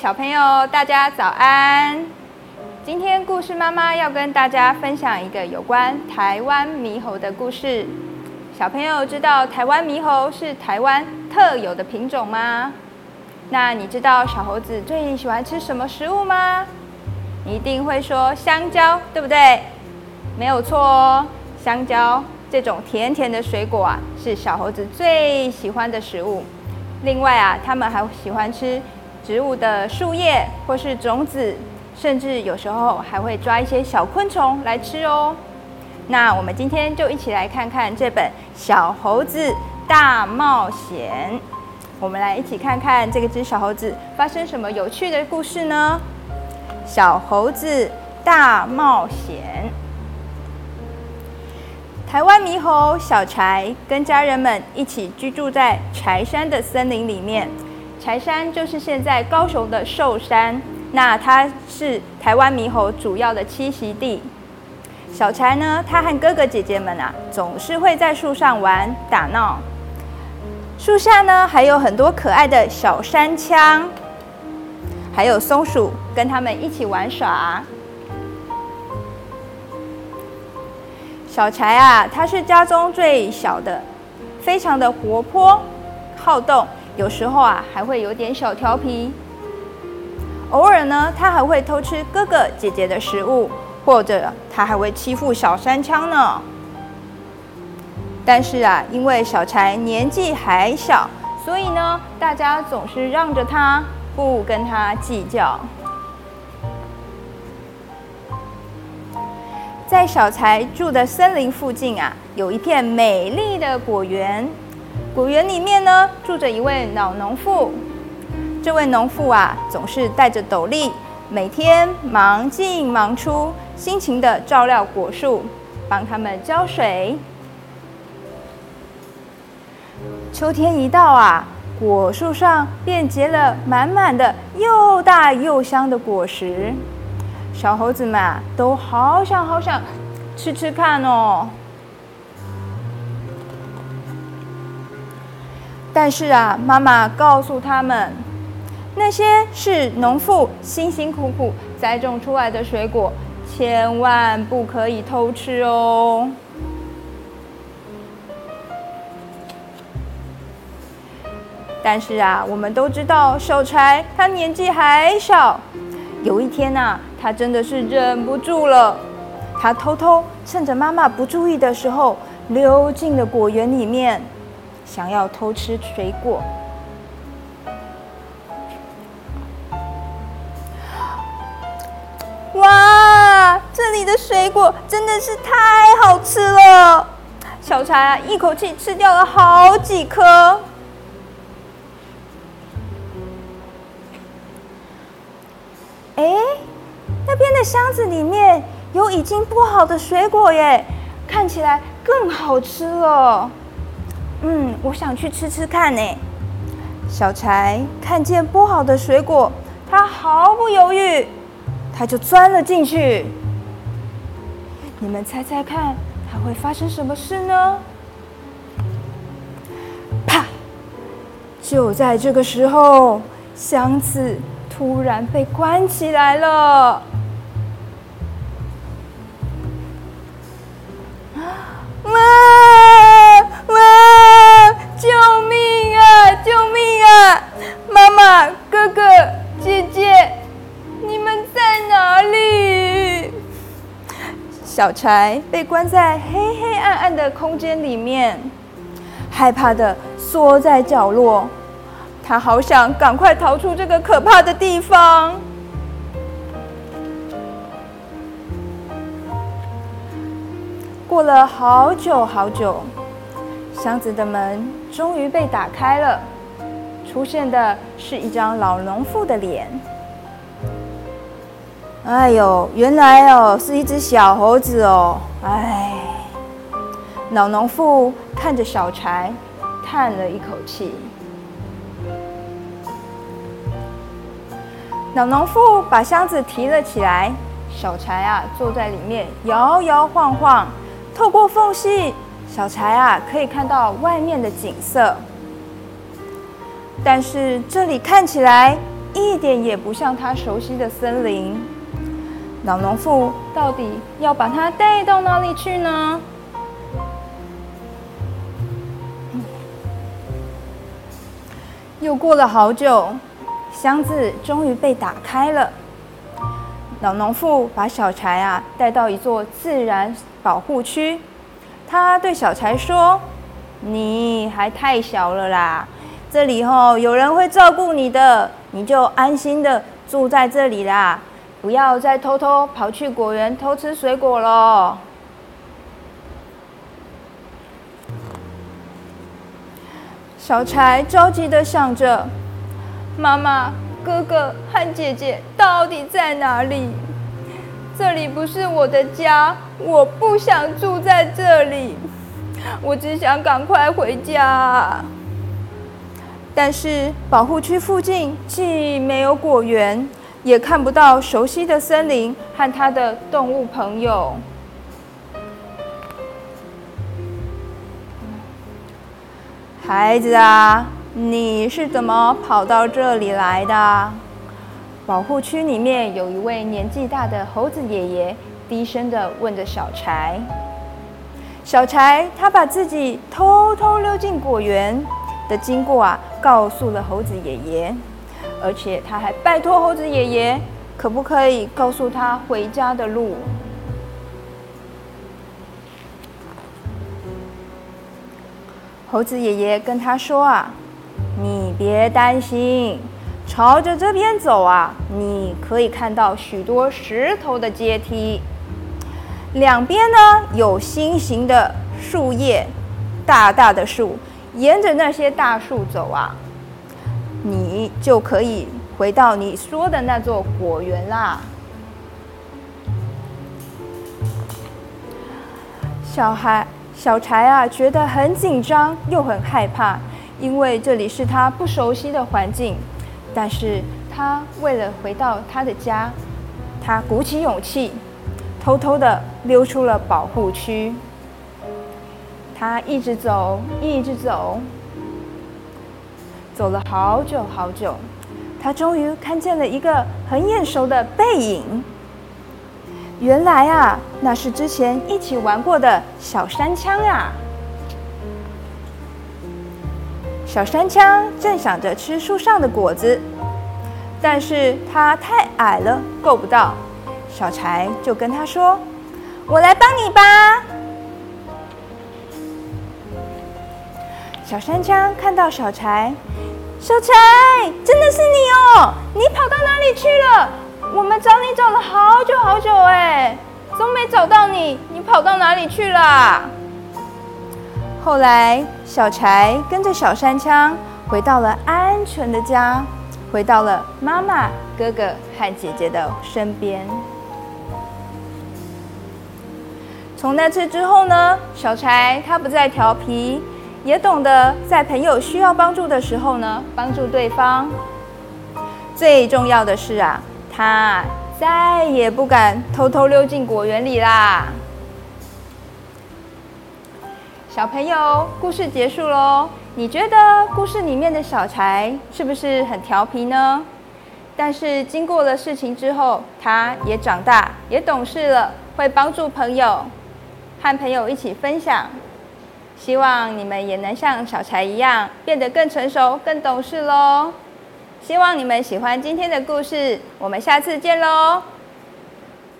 小朋友，大家早安！今天故事妈妈要跟大家分享一个有关台湾猕猴的故事。小朋友知道台湾猕猴是台湾特有的品种吗？那你知道小猴子最喜欢吃什么食物吗？你一定会说香蕉，对不对？没有错哦，香蕉这种甜甜的水果啊，是小猴子最喜欢的食物。另外啊，他们还喜欢吃植物的树叶或是种子，甚至有时候还会抓一些小昆虫来吃哦。那我们今天就一起来看看这本《小猴子大冒险》。我们来一起看看这个只小猴子发生什么有趣的故事呢？小猴子大冒险。台湾猕猴小柴跟家人们一起居住在柴山的森林里面。柴山就是现在高雄的寿山，那它是台湾猕猴主要的栖息地。小柴呢，他和哥哥姐姐们啊，总是会在树上玩打闹。树下呢，还有很多可爱的小山枪，还有松鼠跟他们一起玩耍。小柴啊，他是家中最小的，非常的活泼好动，有时候啊还会有点小调皮。偶尔呢，他还会偷吃哥哥姐姐的食物，或者他还会欺负小山枪呢。但是啊，因为小柴年纪还小，所以呢，大家总是让着他，不跟他计较。在小柴住的森林附近啊，有一片美丽的果园。果园里面呢，住着一位老农妇。这位农妇啊，总是戴着斗笠，每天忙进忙出，辛勤的照料果树，帮他们浇水。秋天一到啊，果树上便结了满满的又大又香的果实。小猴子们啊，都好想好想吃吃看哦。但是啊，妈妈告诉他们，那些是农妇辛辛苦苦栽种出来的水果，千万不可以偷吃哦。但是啊，我们都知道小柴他年纪还小，有一天呐。他真的是忍不住了，他偷偷趁着妈妈不注意的时候，溜进了果园里面，想要偷吃水果。哇，这里的水果真的是太好吃了！小柴啊，一口气吃掉了好几颗。哎。那边的箱子里面有已经剥好的水果耶，看起来更好吃了。嗯，我想去吃吃看呢。小柴看见剥好的水果，他毫不犹豫，他就钻了进去。你们猜猜看，他会发生什么事呢？啪！就在这个时候，箱子突然被关起来了。小柴被关在黑黑暗暗的空间里面，害怕的缩在角落。他好想赶快逃出这个可怕的地方。过了好久好久，箱子的门终于被打开了，出现的是一张老农妇的脸。哎呦，原来哦是一只小猴子哦！哎，老农妇看着小柴，叹了一口气。老农妇把箱子提了起来，小柴啊坐在里面摇摇晃晃。透过缝隙，小柴啊可以看到外面的景色。但是这里看起来一点也不像他熟悉的森林。老农妇到底要把它带到哪里去呢？又过了好久，箱子终于被打开了。老农妇把小柴啊带到一座自然保护区，他对小柴说：“你还太小了啦，这里吼有人会照顾你的，你就安心的住在这里啦。”不要再偷偷跑去果园偷吃水果了。小柴着急的想着：妈妈、哥哥和姐姐到底在哪里？这里不是我的家，我不想住在这里，我只想赶快回家。但是保护区附近既没有果园。也看不到熟悉的森林和他的动物朋友。孩子啊，你是怎么跑到这里来的？保护区里面有一位年纪大的猴子爷爷，低声的问着小柴。小柴他把自己偷偷溜进果园的经过啊，告诉了猴子爷爷。而且他还拜托猴子爷爷，可不可以告诉他回家的路？猴子爷爷跟他说啊：“你别担心，朝着这边走啊，你可以看到许多石头的阶梯，两边呢有心形的树叶，大大的树，沿着那些大树走啊。”你就可以回到你说的那座果园啦。小孩小柴啊，觉得很紧张又很害怕，因为这里是他不熟悉的环境。但是他为了回到他的家，他鼓起勇气，偷偷的溜出了保护区。他一直走，一直走。走了好久好久，他终于看见了一个很眼熟的背影。原来啊，那是之前一起玩过的小山枪啊！小山枪正想着吃树上的果子，但是他太矮了，够不到。小柴就跟他说：“我来帮你吧。”小山枪看到小柴。小柴，真的是你哦！你跑到哪里去了？我们找你找了好久好久哎，都没找到你，你跑到哪里去了？后来，小柴跟着小山枪回到了安全的家，回到了妈妈、哥哥和姐姐的身边。从那次之后呢，小柴他不再调皮。也懂得在朋友需要帮助的时候呢，帮助对方。最重要的是啊，他再也不敢偷偷溜进果园里啦。小朋友，故事结束喽。你觉得故事里面的小柴是不是很调皮呢？但是经过了事情之后，他也长大，也懂事了，会帮助朋友，和朋友一起分享。希望你们也能像小柴一样，变得更成熟、更懂事喽！希望你们喜欢今天的故事，我们下次见喽！